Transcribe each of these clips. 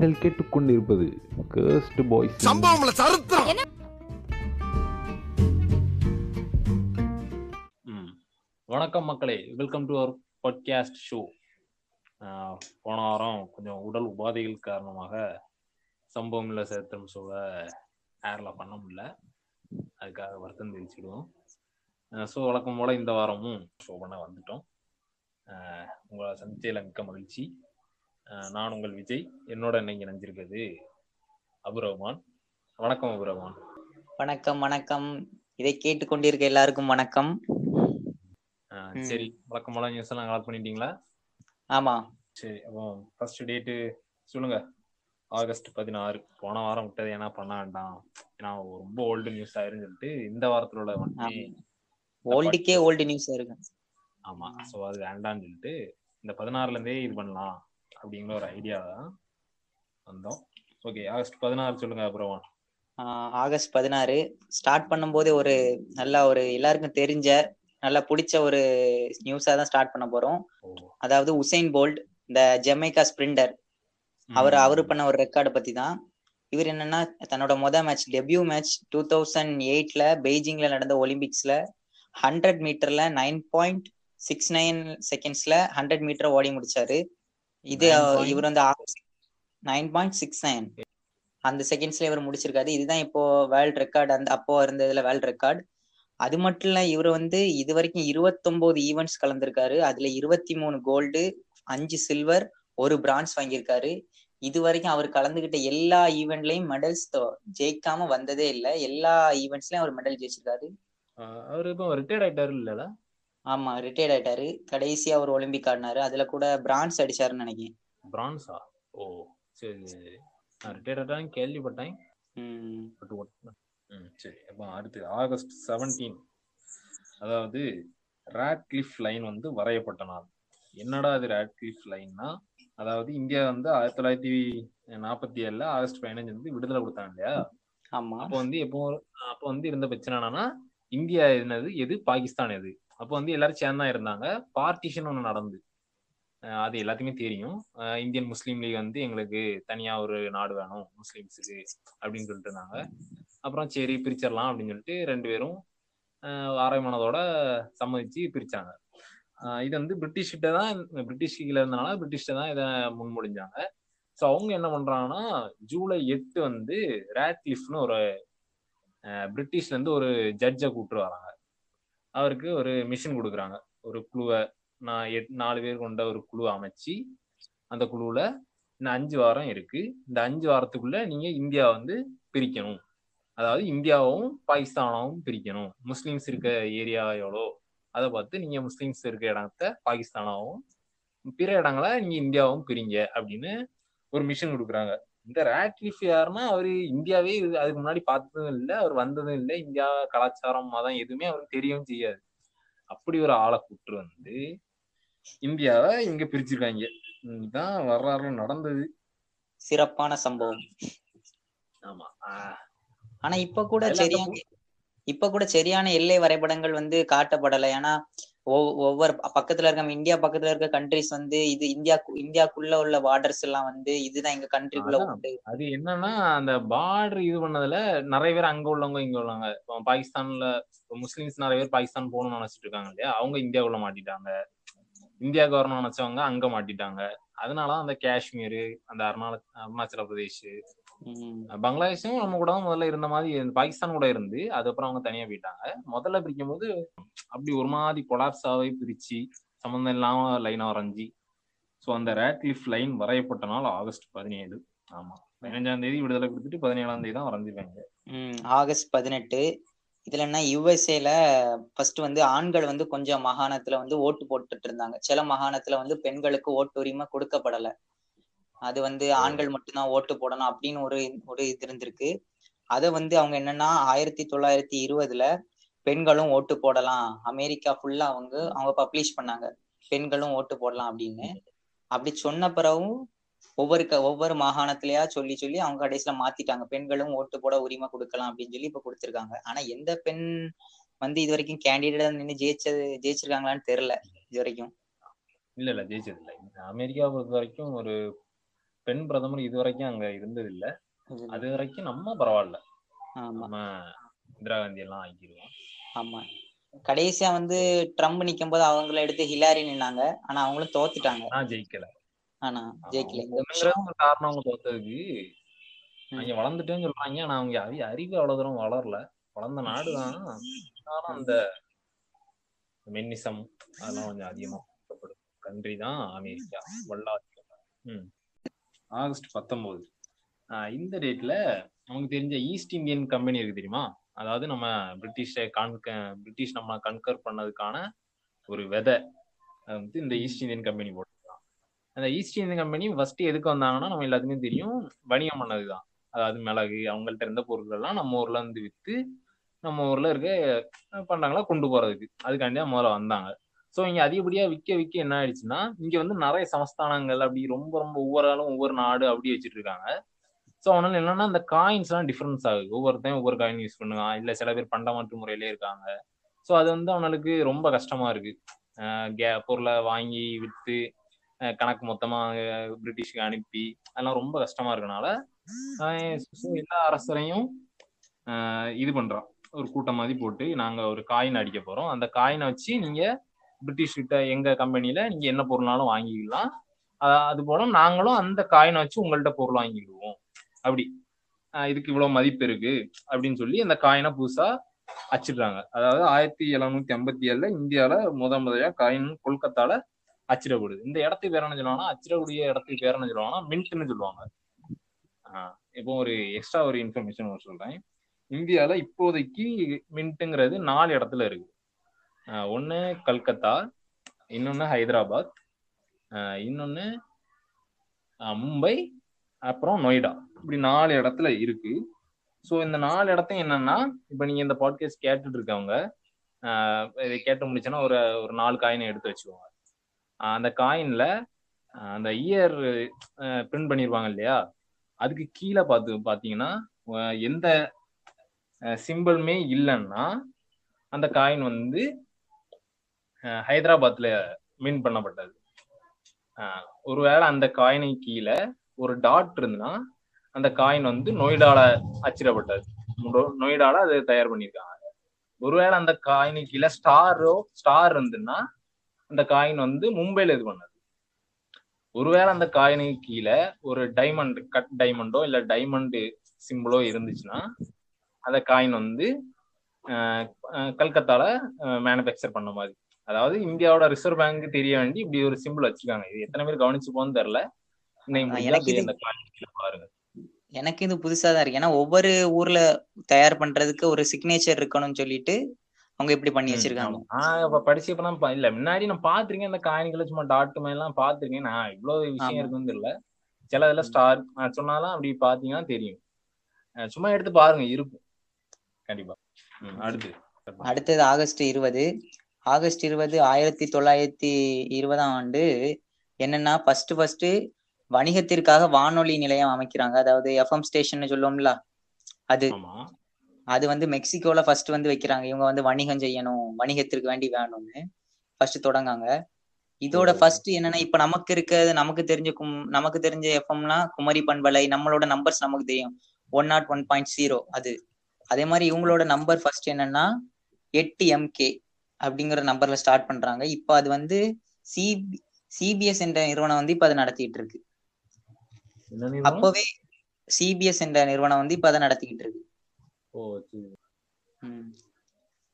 நீங்கள் கேட்டுக்கொண்டிருப்பது கேர்ஸ்ட் பாய்ஸ் சம்பவம்ல சரித்திரம். வணக்கம் மக்களே. Welcome to our podcast show போன வாரம் கொஞ்சம் உடல் உபாதைகள் காரணமாக சம்பவம் இல்லை சேர்த்தம் ஷோவை ஏரில் பண்ண முடியல. அதுக்காக வருத்தம் தெரிவிச்சுடுவோம் ஸோ வழக்கம் போல் இந்த வாரமும் ஷோ பண்ண வந்துட்டோம். உங்களை சந்திச்சதில் மிக்க மகிழ்ச்சி. நான் உங்கள் விஜய். என்னோட இன்னைக்கு இணைஞ்சிருக்கிறது அபுரஹ்மான். வணக்கம் அபுரஹ்மான். வணக்கம் வணக்கம். இதை கேட்டுக்கொண்டிருக்க எல்லாருக்கும் வணக்கம். சரி வழக்கம் போல நியூஸ் எல்லாம் கலெக்ட் பண்ணிட்டீங்களா? ஆமா. சரி அப்போ ஃபர்ஸ்ட் டேட்டு சொல்லுங்க. ஆகஸ்ட் பதினாறு. போன வாரம் விட்டது ஏன்னா பண்ண வேண்டாம். ஏன்னா ரொம்ப ஓல்டு நியூஸ் ஆயிருன்னு சொல்லிட்டு இந்த வாரத்துல ஓல்டுக்கே ஓல்டு நியூஸ் இருக்கு ஆமா ஸோ அது வேண்டாம்னு சொல்லிட்டு இந்த பதினாறுல இருந்தே இது பண்ணலாம். அப்படிங்கிற ஒரு ஐடியா தான் வந்தோம். ஓகே ஆகஸ்ட் பதினாறு சொல்லுங்க அப்புறம். ஆகஸ்ட் பதினாறு. ஸ்டார்ட் பண்ணும்போதே ஒரு நல்ல ஒரு எல்லாருக்கும் தெரிஞ்ச நல்லா பிடிச்ச ஒரு நியூஸா தான் ஸ்டார்ட் பண்ண போறோம். அதாவது உசைன் போல்ட் இந்த ஜெமைக்கா ஸ்பிரிண்டர். அவர் அவர் பண்ண ஒரு ரெக்கார்டை பத்தி தான். இவர் என்னன்னா தன்னோட மொதல் match debut match two thousand எயிட்ல பெய்ஜிங்ல நடந்த ஒலிம்பிக்ஸ்ல ஹண்ட்ரட் மீட்டர்ல நைன் பாயிண்ட் சிக்ஸ் நைன் செகண்ட்ஸ்ல ஹண்ட்ரட் மீட்டர் ஓடி முடிச்சாரு. இது 9 இவர் வந்து நைன் பாயிண்ட் சிக்ஸ் நைன் அந்த செகண்ட்ஸ்ல இவர் முடிச்சிருக்காரு. இதுதான் இப்போ வேர்ல்ட் ரெக்கார்டு அந்த அப்போ இருந்ததுல வேர்ல்ட் ரெக்கார்ட் அது மட்டும் இல்ல இவர் வந்து இது வரைக்கும் இருபத்தொன்பது ஈவெண்ட்ஸ் கலந்திருக்காரு. அதுல இருபத்தி மூணு கோல்டு அஞ்சு சில்வர் ஒரு பிரான்ஸ் வாங்கியிருக்காரு. இது வரைக்கும் அவர் கலந்துகிட்ட எல்லா ஈவெண்ட்லயும் மெடல்ஸ் ஜெயிக்காம வந்ததே இல்லை. எல்லா ஈவெண்ட்ஸ்லயும் அவர் மெடல் ஜெயிச்சிருக்காரு. அவர் இப்போ ரிட்டையர்ட் ஆயிட்டாரு இல்லல? ஆமா ரிட்டையர்ட் ஆயிட்டாரு. கடைசியா அவர் ஒலிம்பிக் ஆடினாரு. அதுல கூட பிரான்ஸ் அடிச்சாருன்னு நினைக்கிறேன். பிரான்ஸா ஓ சரி சரி நான் ரிட்டையர்ட் கேள்விப்பட்டேன். பட் ம் சரி. அப்போ அடுத்து ஆகஸ்ட் செவன்டீன் அதாவது ரேட் கிளிஃப் லைன் வந்து வரையப்பட்ட நாள். என்னடா இது ரேட் கிளிஃப் லைன்னா அதாவது இந்தியா வந்து ஆயிரத்தி தொள்ளாயிரத்தி நாற்பத்தி ஏழுல ஆகஸ்ட் பதினஞ்சு வந்து விடுதலை கொடுத்தாங்க இல்லையா? ஆமா. அப்போ வந்து எப்போ அப்போ வந்து இருந்த பிரச்சனை என்னன்னா இந்தியா என்னது? எது? பாகிஸ்தான் எது? அப்போ வந்து எல்லாரும் சேர்ந்தா இருந்தாங்க. பார்ட்டிஷன் ஒன்று நடந்து. அது எல்லாத்துக்குமே தெரியும். இந்தியன் முஸ்லீம் லீக் வந்து எங்களுக்கு தனியா ஒரு நாடு வேணும் முஸ்லீம்ஸுக்கு அப்படின்னு சொல்லிட்டு இருந்தாங்க. அப்புறம் சரி பிரிச்சிடலாம் அப்படின்னு சொல்லிட்டு ரெண்டு பேரும் அஹ் சம்மதிச்சு பிரிச்சாங்க. இது வந்து பிரிட்டிஷ் கிட்ட தான் பிரிட்டிஷ் கீழே இருந்தனால பிரிட்டிஷ்ட தான் இதை முன்மொழிஞ்சாங்க. ஸோ அவங்க என்ன பண்றாங்கன்னா ஜூலை எட்டு வந்து ரேட்லிஃப்னு ஒரு பிரிட்டிஷ்ல இருந்து ஒரு ஜட்ஜை கூப்பிட்டு வராங்க. அவருக்கு ஒரு மிஷின் கொடுக்குறாங்க. ஒரு குழுவை நான் எட் நாலு பேர் கொண்ட ஒரு குழு அமைச்சு அந்த குழுவில் இன்னும் அஞ்சு வாரம் இருக்கு. இந்த அஞ்சு வாரத்துக்குள்ள நீங்க இந்தியா வந்து பிரிக்கணும். அதாவது இந்தியாவும் பாகிஸ்தானாவும் பிரிக்கணும். முஸ்லீம்ஸ் இருக்க ஏரியா எவ்வளோ அதை பார்த்து நீங்க முஸ்லீம்ஸ் இருக்க இடத்த பாகிஸ்தானாவும் பிற இடங்களை நீங்க இந்தியாவும் பிரிங்க அப்படின்னு ஒரு மிஷன் கொடுக்குறாங்க. இந்த ரேட்லிஃப் யாருன்னா அவரு இந்தியாவே அதுக்கு முன்னாடி பார்த்ததும் இல்லை அவர் வந்ததும் இல்லை. இந்தியா கலாச்சாரம் மதம் எதுவுமே அவருக்கு தெரியவும் செய்யாது. அப்படி ஒரு ஆளை கூப்பிட்டு வந்து இந்தியாவை இங்க பிரிச்சிருக்காங்க. இதுதான் வரலாறுல நடந்தது. சிறப்பான சம்பவம். ஆமா. ஆனா இப்ப கூட சரியான இப்ப கூட சரியான எல்லை வரைபடங்கள் வந்து காட்டப்படலை. ஏன்னா ஒவ்வொரு பக்கத்துல இருக்க இந்தியா பக்கத்துல இருக்க கண்ட்ரிஸ் வந்து இது இந்தியா இந்தியாக்குள்ள உள்ள பார்டர்ஸ் எல்லாம் வந்து இதுதான் எங்க கண்ட்ரிக்குள்ள. உண்டு. அது என்னன்னா அந்த பார்டர் இது பண்ணதுல நிறைய பேர் அங்க உள்ளவங்க இங்க உள்ளவங்க. பாகிஸ்தான்ல முஸ்லிம்ஸ் நிறைய பேர் பாகிஸ்தான் போகணும்னு நினைச்சிட்டு இருக்காங்க இல்லையா? அவங்க இந்தியாவுக்குள்ள மாட்டிட்டாங்க. இந்தியாவுக்கு வரணும்னு நினைச்சவங்க அங்க மாட்டிட்டாங்க. அதனால அந்த காஷ்மீர் அந்த அருணாச்சல பிரதேஷ் பங்களாதேஷும் நம்ம கூட தான் முதல்ல இருந்த மாதிரி பாகிஸ்தான் கூட இருந்து அதுக்கப்புறம் அவங்க தனியா போயிட்டாங்க. முதல்ல பிரிக்கும் போது அப்படி ஒரு மாதிரி கொலாப்ஸாவே பிரிச்சு சம்மந்தம் இல்லாம லைனா வரைஞ்சி ஸோ அந்த ரேட்லிஃப் லைன் வரையப்பட்ட நாள் ஆகஸ்ட் பதினேழு. ஆமா. பதினஞ்சாம் தேதி விடுதலை கொடுத்துட்டு பதினேழாம் தேதி தான் வரைஞ்சிருக்காங்க ஆகஸ்ட் பதினெட்டு. இதுல என்ன யுஎஸ்ஏல ஃபர்ஸ்ட் வந்து ஆண்கள் வந்து கொஞ்சம் மாகாணத்துல வந்து ஓட்டு போட்டுட்டு இருந்தாங்க. சில மாகாணத்துல வந்து பெண்களுக்கு ஓட்டு உரிமை கொடுக்கப்படல. அது வந்து ஆண்கள் மட்டும்தான் ஓட்டு போடணும் அப்படின்னு ஒரு ஒரு இது இருந்திருக்கு. அதை வந்து அவங்க என்னன்னா ஆயிரத்தி தொள்ளாயிரத்தி இருபதுல பெண்களும் ஓட்டு போடலாம். அமெரிக்கா ஃபுல்லா அவங்க அவங்க பப்ளிஷ் பண்ணாங்க. பெண்களும் ஓட்டு போடலாம் அப்படின்னு. அப்படி சொன்ன பிறகும் ஒவ்வொரு க ஒவ்வொரு மாகாணத்திலயா சொல்லி சொல்லி அவங்க கடைசியில மாத்திட்டாங்க. பெண்களும் ஓட்டு போட உரிமை கொடுக்கலாம் அப்படின்னு சொல்லி இப்ப கொடுத்திருக்காங்க. ஆனா எந்த பெண் வந்து இது வரைக்கும் கேண்டிடேட்டா நின்று ஜெயிச்சது ஜெயிச்சிருக்காங்களான்னு தெரியல இது வரைக்கும். இல்ல இல்ல ஜெயிச்சது இல்லை. அமெரிக்கா பொறுத்த வரைக்கும் ஒரு பெண் பிரதமர் இது வரைக்கும் அங்க இருந்தது இல்ல இதுல. அது வரைக்கும் நம்ம பரவாயில்ல. ஆமா. நம்ம இந்திரா காந்தி எல்லாம் ஆக்கிடுவோம் ஆமா. கடைசியா வந்து ட்ரம்ப் நிக்கும் போது அவங்கள எடுத்து ஹிலாரி நின்னாங்க. ஆனா அவங்களும் தோத்துட்டாங்க. நான் ஜெயிக்கல. ஆனா ஜெயிக்கல. காரணம் அவங்க தோத்ததுக்கு. அவங்க வளர்ந்துட்டேன்னு சொல்றாங்க. ஆனா அவங்க அறி அறிவு அவ்வளவு தூரம் வளரல. வளர்ந்த நாடுதான் ஆனாலும் அந்த மென்னிசம் அதெல்லாம் கொஞ்சம் அதிகமா கண்ட்ரி தான் அமெரிக்கா வல்லாதிக்கம் ம். ஆகஸ்ட் பத்தொம்போது இந்த டேட்ல நமக்கு தெரிஞ்ச ஈஸ்ட் இந்தியன் கம்பெனி இருக்கு தெரியுமா? அதாவது நம்ம பிரிட்டிஷை கண்க பிரிட்டிஷ் நம்ம கன்கர் பண்ணதுக்கான ஒரு விதை. அது வந்து இந்த ஈஸ்ட் இந்தியன் கம்பெனி போட்டுருக்கான். அந்த ஈஸ்ட் இந்தியன் கம்பெனி ஃபர்ஸ்ட் எதுக்கு வந்தாங்கன்னா நம்ம எல்லாத்துக்குமே தெரியும் வணிகம் பண்ணதுதான். அதாவது மிளகு அவங்கள்ட்ட இருந்த பொருட்கள் எல்லாம் நம்ம ஊர்ல இருந்து விற்று நம்ம ஊர்ல இருக்க பண்றாங்களா கொண்டு போறதுக்கு. தான் முதல்ல வந்தாங்க. ஸோ இங்க அதிகப்படியா விற்க விற்க என்ன ஆயிடுச்சுன்னா இங்க வந்து நிறைய சமஸ்தானங்கள் அப்படி ரொம்ப ரொம்ப ஒவ்வொரு ஆளும் ஒவ்வொரு நாடு அப்படி வச்சுட்டு இருக்காங்க. ஸோ அதனால என்னன்னா அந்த காயின்ஸ் எல்லாம் டிஃபரன்ஸ் ஆகுது. ஒவ்வொருத்தையும் ஒவ்வொரு காயின் யூஸ் பண்ணுவான். இல்ல சில பேர் பண்டமாற்று முறையிலே இருக்காங்க. ஸோ அது வந்து அவனுக்கு ரொம்ப கஷ்டமா இருக்கு. கே- பொருளை வாங்கி விற்று கணக்கு மொத்தமா பிரிட்டிஷ்க்கு அனுப்பி அதெல்லாம் ரொம்ப கஷ்டமா இருக்கனால எல்லா அரசரையும் இது பண்றான். ஒரு கூட்டம் மாதிரி போட்டு நாங்க ஒரு காயின் அடிக்க போறோம். அந்த காயினை வச்சு நீங்க பிரிட்டிஷ் கிட்ட எங்க கம்பெனில நீங்க என்ன பொருள்னாலும் வாங்கிக்கலாம். அது போல நாங்களும் அந்த காயினை வச்சு உங்கள்ட்ட பொருள் வாங்கிடுவோம். அப்படி. இதுக்கு இவ்வளவு மதிப்பு இருக்கு. அப்படின்னு சொல்லி அந்த காயினை புதுசா அச்சிடுறாங்க. அதாவது ஆயிரத்தி எழுநூத்தி ஐம்பத்தி ஏழுல இந்தியால முத முதலா காயின் கொல்கத்தால அச்சிடப்படுது. இந்த இடத்துக்கு பேர் என்ன சொல்லுவாங்கன்னா அச்சிடக்கூடிய இடத்துக்கு பேர் என்ன சொல்லுவாங்கன்னா மின்ட்னு சொல்லுவாங்க. ஆஹ் இப்போ ஒரு எக்ஸ்ட்ரா ஒரு இன்ஃபர்மேஷன் சொல்றேன். இந்தியால இப்போதைக்கு மின்ட்டுங்கிறது நாலு இடத்துல இருக்கு. ஒன்று கல்கத்தா இன்னொன்னு ஹைதராபாத் இன்னொன்று இன்னொன்னு மும்பை அப்புறம் நொய்டா. இப்படி நாலு இடத்துல இருக்கு. ஸோ இந்த நாலு இடத்தையும் என்னன்னா இப்போ நீங்க இந்த பாட்காஸ்ட் கேட்டுட்டு இருக்கவங்க இதை கேட்டு முடிச்சோன்னா ஒரு ஒரு நாலு காயினை எடுத்து வச்சுக்கோங்க. அந்த காயின்ல அந்த இயர் பிரிண்ட் பண்ணிருவாங்க இல்லையா? அதுக்கு கீழே பார்த்து பார்த்தீங்கன்னா எந்த சிம்பிளுமே இல்லைன்னா அந்த காயின் வந்து ஹைதராபாத்ல மின் பண்ணப்பட்டது. ஒருவேளை அந்த காயினை கீழே ஒரு டாட் இருந்துன்னா அந்த காயின் வந்து நொய்டால அச்சிடப்பட்டது. நொ- நொய்டால அது தயார் பண்ணியிருக்காங்க. ஒருவேளை அந்த காயினு கீழே ஸ்டாரோ ஸ்டார் இருந்துன்னா அந்த காயின் வந்து மும்பையில இது பண்ணது. ஒருவேளை அந்த காயினுக்கு கீழே ஒரு டைமண்ட் கட் டைமண்டோ இல்ல டைமண்டு சிம்பிளோ இருந்துச்சுன்னா அந்த காயின் வந்து கல்கத்தால மேனுஃபேக்சர் பண்ண மாதிரி. அதாவது இந்தியாவோட ரிசர்வ் பேங்க் தெரிய வேண்டி இப்படி ஒரு சிம்பிள் வச்சிருக்காங்க. இது எத்தனை பேர் கவனிச்சுப்போன்னு தெரியல. இன்னைக்கு முடிஞ்சா எனக்கு இது- அந்த காயின் கீழே பாருங்க. எனக்கு இது புதுசா தான் இருக்கு. ஏன்னா ஒவ்வொரு ஊர்ல தயார் பண்றதுக்கு ஒரு சிக்னேச்சர் இருக்கணும்னு சொல்லிட்டு அவங்க இப்படி பண்ணி வச்சிருக்காங்க. நான் இப்ப படிச்சப்பலாம் ப- இல்ல முன்னாடி நான் பாத்திருக்கேன். இந்த காயின்களை சும்மா டாட் எல்லாம் பாத்திருக்கேன். நான் இவ்வளவு விஷயம். இருக்குன்னு தெரியல. சில இதுல ஸ்டார் சொன்னாலும் அப்படி பாத்தீங்கன்னா தெரியும். சும்மா எடுத்து பாருங்க. இருக்கும். கண்டிப்பா. அடுத்து. அடுத்தது ஆகஸ்ட் இருபது. ஆகஸ்ட் இருபது ஆயிரத்தி தொள்ளாயிரத்தி இருபதாம் ஆண்டு என்னன்னா ஃபர்ஸ்ட் ஃபர்ஸ்ட் வணிகத்திற்காக வானொலி நிலையம் அமைக்கிறாங்க. அதாவது எஃப்எம் ஸ்டேஷன் சொல்லுவோம்ல அது. அது வந்து மெக்சிகோல ஃபர்ஸ்ட் வந்து வைக்கிறாங்க. இவங்க வந்து வணிகம் செய்யணும் வணிகத்திற்கு வேண்டி வேணும்னு ஃபர்ஸ்ட் தொடங்காங்க இதோட. ஃபர்ஸ்ட் என்னன்னா இப்ப நமக்கு இருக்கிறது நமக்கு தெரிஞ்ச கும் நமக்கு தெரிஞ்ச எஃப்எம்லாம் குமரி பண்பலை நம்மளோட நம்பர்ஸ் நமக்கு தெரியும். One naught one point zero அது. அதே மாதிரி இவங்களோட நம்பர் ஃபர்ஸ்ட் என்னன்னா எட்டு எம்கே அப்படிங்கிற நம்பர்ல ஸ்டார்ட் பண்றாங்க. இப்போ அது வந்து சிபி சிபிஎஸ் என்ற நிறுவனம் வந்து இப்ப அதை நடத்திட்டு இருக்கு? அப்பவே சிபிஎஸ் என்ற நிறுவனம் வந்து இப்ப அதை நடத்திக்கிட்டு இருக்கு.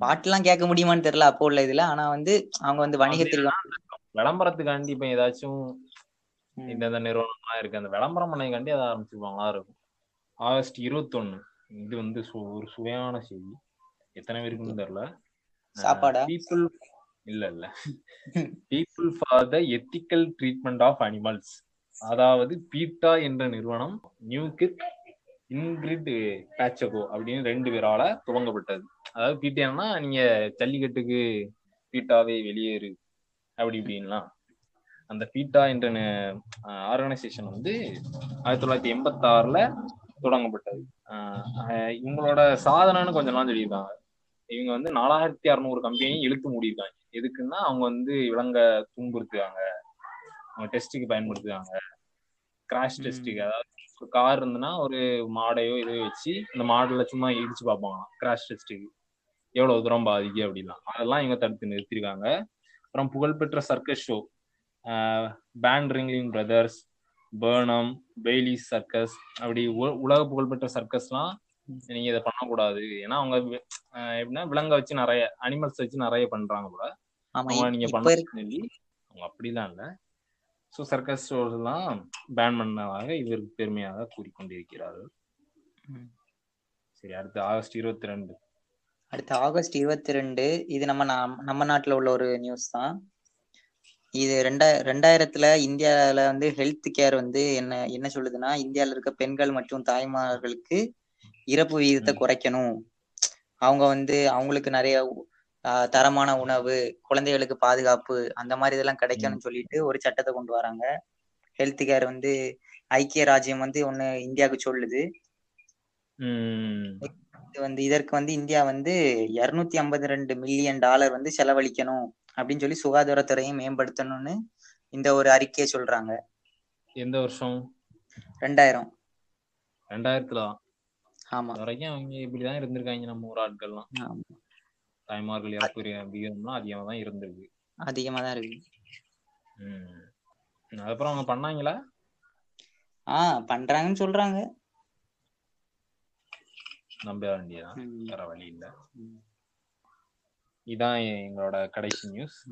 பாட்டுலாம் கேட்க முடியுமான்னு தெரியல அப்போ உள்ள இதுல. ஆனா வந்து அவங்க வந்து வணிகத்திற்கு விளம்பரத்துக்காண்டி இப்ப ஏதாச்சும். இந்த நிறுவனம்லாம் இருக்கு. அந்த விளம்பரம் பண்ணைக்காண்டி அதை ஆரம்பிச்சிருப்பாங்களா இருக்கும். ஆகஸ்ட் இருபத்தொன்னு. இது வந்து ஒரு சுவையான செய்தி. எத்தனை பேருக்குன்னு தெரியல. சாப்பாடா? பீப்புள் இல்ல இல்ல. People for the ethical treatment of animals அதாவது பீட்டா என்ற நிறுவனம் நியூகிக் இன்கிரிட் பேச்சகோ அப்படின்னு ரெண்டு பேரால துவங்கப்பட்டது. அதாவது பீட்டான்னா நீங்க ஜல்லிக்கட்டுக்கு பீட்டாவே வெளியேறு அப்படி இப்படின்லாம் அந்த பீட்டா என்ற ஆர்கனைசேஷன் வந்து ஆயிரத்தி தொள்ளாயிரத்தி எண்பத்தி ஆறுல தொடங்கப்பட்டது இவங்களோட சாதனைன்னு கொஞ்ச நாள் சொல்லியிருக்காங்க. இவங்க வந்து நாலாயிரத்தி அறுநூறு கம்பெனி இழுத்து மூடியிருக்காங்க. எதுக்குன்னா அவங்க வந்து விலங்க துன்புறுத்துவாங்க அவங்க டெஸ்ட்டுக்கு பயன்படுத்துவாங்க கிராஷ். டெஸ்ட்டுக்கு அதாவது ஒரு கார் இருந்துன்னா ஒரு மாடையோ இதோ வச்சு அந்த மாடல சும்மா இடிச்சு பார்ப்பாங்களாம். கிராஷ் டெஸ்ட்டுக்கு எவ்வளவு தூரம் பாதிக்கு அப்படிலாம். அதெல்லாம் இவங்க தடுத்து நிறுத்திருக்காங்க. அப்புறம் புகழ்பெற்ற circus show band Ringling Brothers Barnum Bailey circus அப்படி உலக புகழ்பெற்ற சர்க்கஸ்லாம் நீங்க இதை பண்ணக்கூடாது. ஏன்னா அவங்க எப்படின்னா விலங்க வச்சு நிறைய அனிமல்ஸ் வச்சு நிறைய பண்றாங்க கூட அவங்க நீங்க பண்ண சொல்லி அவங்க அப்படிலாம் இல்ல. ஸோ சர்க்கஸ் ஷோஸ் எல்லாம் பேன் பண்ணதாக இவர் பெருமையாக கூறிக்கொண்டிருக்கிறார்கள். சரி அடுத்து ஆகஸ்ட் இருபத்தி ரெண்டு அடுத்த ஆகஸ்ட் இருபத்தி ரெண்டு இது நம்ம நாம்- நம்ம நாட்டுல உள்ள ஒரு நியூஸ் தான். இது ரெண்டா ரெண்டாயிரத்துல இந்தியால வந்து ஹெல்த் கேர் வந்து என்ன என்ன சொல்லுதுன்னா இந்தியால இருக்க பெண்கள் மற்றும் தாய்மார்களுக்கு இறப்பு விகிதத்தை. குறைக்கணும். அவங்க வந்து அவங்களுக்கு நிறைய தரமான உணவு குழந்தைகளுக்கு பாதுகாப்பு அந்த மாதிரி இதெல்லாம் கிடைக்கணும்னு சொல்லிட்டு ஒரு சட்டத்தை கொண்டு வராங்க. ஹெல்த் கேர் வந்து ஐக்கிய ராஜ்யம் வந்து ஒண்ணு இந்தியாவுக்கு சொல்லுது. இது வந்து இதற்கு வந்து இந்தியா வந்து இருநூத்தி ஐம்பது ரெண்டு மில்லியன் டாலர் வந்து செலவழிக்கணும் அப்படின்னு சொல்லி சுகாதாரத்துறையை மேம்படுத்தணும்னு இந்த ஒரு அறிக்கையை சொல்றாங்க. எந்த வருஷம்? ரெண்டாயிரம். ரெண்டாயிரத்துல ஆமா. வரைக்கும் அவங்க இப்படிதான் இருந்திருக்காங்க நம்ம ஊர் ஆட்கள்லாம். தாய்மார்கள் இறப்பு விகிதம்லாம் அதிகமா தான் இருந்திருக்கு. அதிகமா தான் இருக்கு. அதுக்கப்புறம் அவங்க பண்ணாங்களா? ஆஹ் பண்றாங்கன்னு சொல்றாங்க. நம்ப வேண்டியதான் வேற வழி இல்ல. இதான் எங்களோட கடைசி நியூஸ்.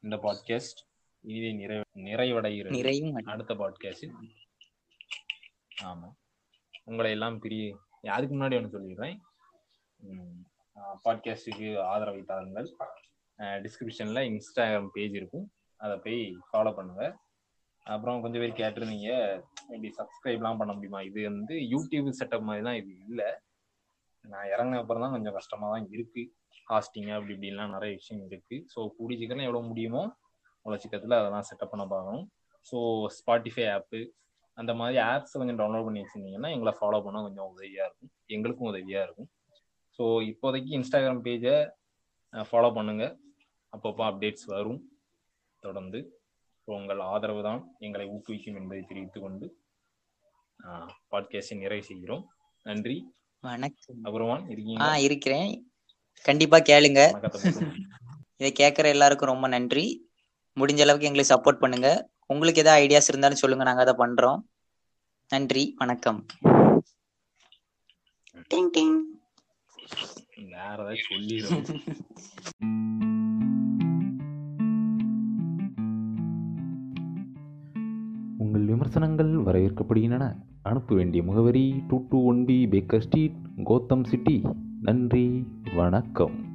இந்த பாட்காஸ்ட் இனிதே நிறை நிறைவடைகிறது. நிறையும் அடி- அடுத்த பாட்காஸ்ட் ஆமா. உங்களை எல்லாம் பிரிய அதுக்கு முன்னாடி ஒன்று சொல்லிடுறேன். பாட்காஸ்டுக்கு ஆதரவை தாருங்கள். டிஸ்கிரிப்ஷனில் இன்ஸ்டாகிராம் பேஜ் இருக்கும். அதை போய் ஃபாலோ பண்ணுங்க. அப்புறம் கொஞ்சம் பேர் கேட்டிருந்தீங்க இப்படி சப்ஸ்கிரைப்லாம் பண்ண முடியுமா? இது வந்து யூடியூப் செட்டப் மாதிரி தான் இது இல்லை. நான் இறங்கின அப்புறம் தான் கொஞ்சம் கஷ்டமாக தான் இருக்குது ஹாஸ்டிங் அப்படி இப்படின்லாம் நிறைய விஷயம் இருக்குது ஸோ கூடி சீக்கிரம் எவ்வளோ முடியுமோ அவ்வளோ சீக்கிரத்தில் அதெல்லாம் செட்டப் பண்ண பார்க்கணும் ஸோ ஸ்பாட்டிஃபை ஆப்பு அந்த மாதிரி ஆப்ஸ் கொஞ்சம் டவுன்லோட் பண்ணி வச்சிருந்தீங்கன்னா எங்களை ஃபாலோ பண்ண கொஞ்சம் உதவியாக இருக்கும். எங்களுக்கும் உதவியாக இருக்கும். ஸோ இப்போதைக்கு இன்ஸ்டாகிராம் பேஜை ஃபாலோ பண்ணுங்க. அப்பப்போ அப்டேட்ஸ் வரும். தொடர்ந்து. ஸோ உங்கள் ஆதரவு தான் எங்களை ஊக்குவிக்கும் என்பதை தெரிவித்துக் கொண்டு பாட்காஸ்டை நிறைவு செய்கிறோம். நன்றி. வணக்கம். அபுரவான் இருக்கீங்க ஆஹ் இருக்கிறேன். கண்டிப்பா கேளுங்க. இதை கேட்குற எல்லாருக்கும் ரொம்ப நன்றி. முடிஞ்ச அளவுக்கு எங்களுக்கு சப்போர்ட் பண்ணுங்க. உங்களுக்கு ஏதாவது ஐடியாஸ் இருந்தாலும் சொல்லுங்க. நாங்க அதை பண்றோம். நன்றி. வணக்கம். டிங் டிங் வேற ஏதாவது உங்கள் விமர்சனங்கள் வரவேற்கப்படுகின்றன. அனுப்ப வேண்டிய முகவரி two two one B Baker Street Gotham City நன்றி. வணக்கம்.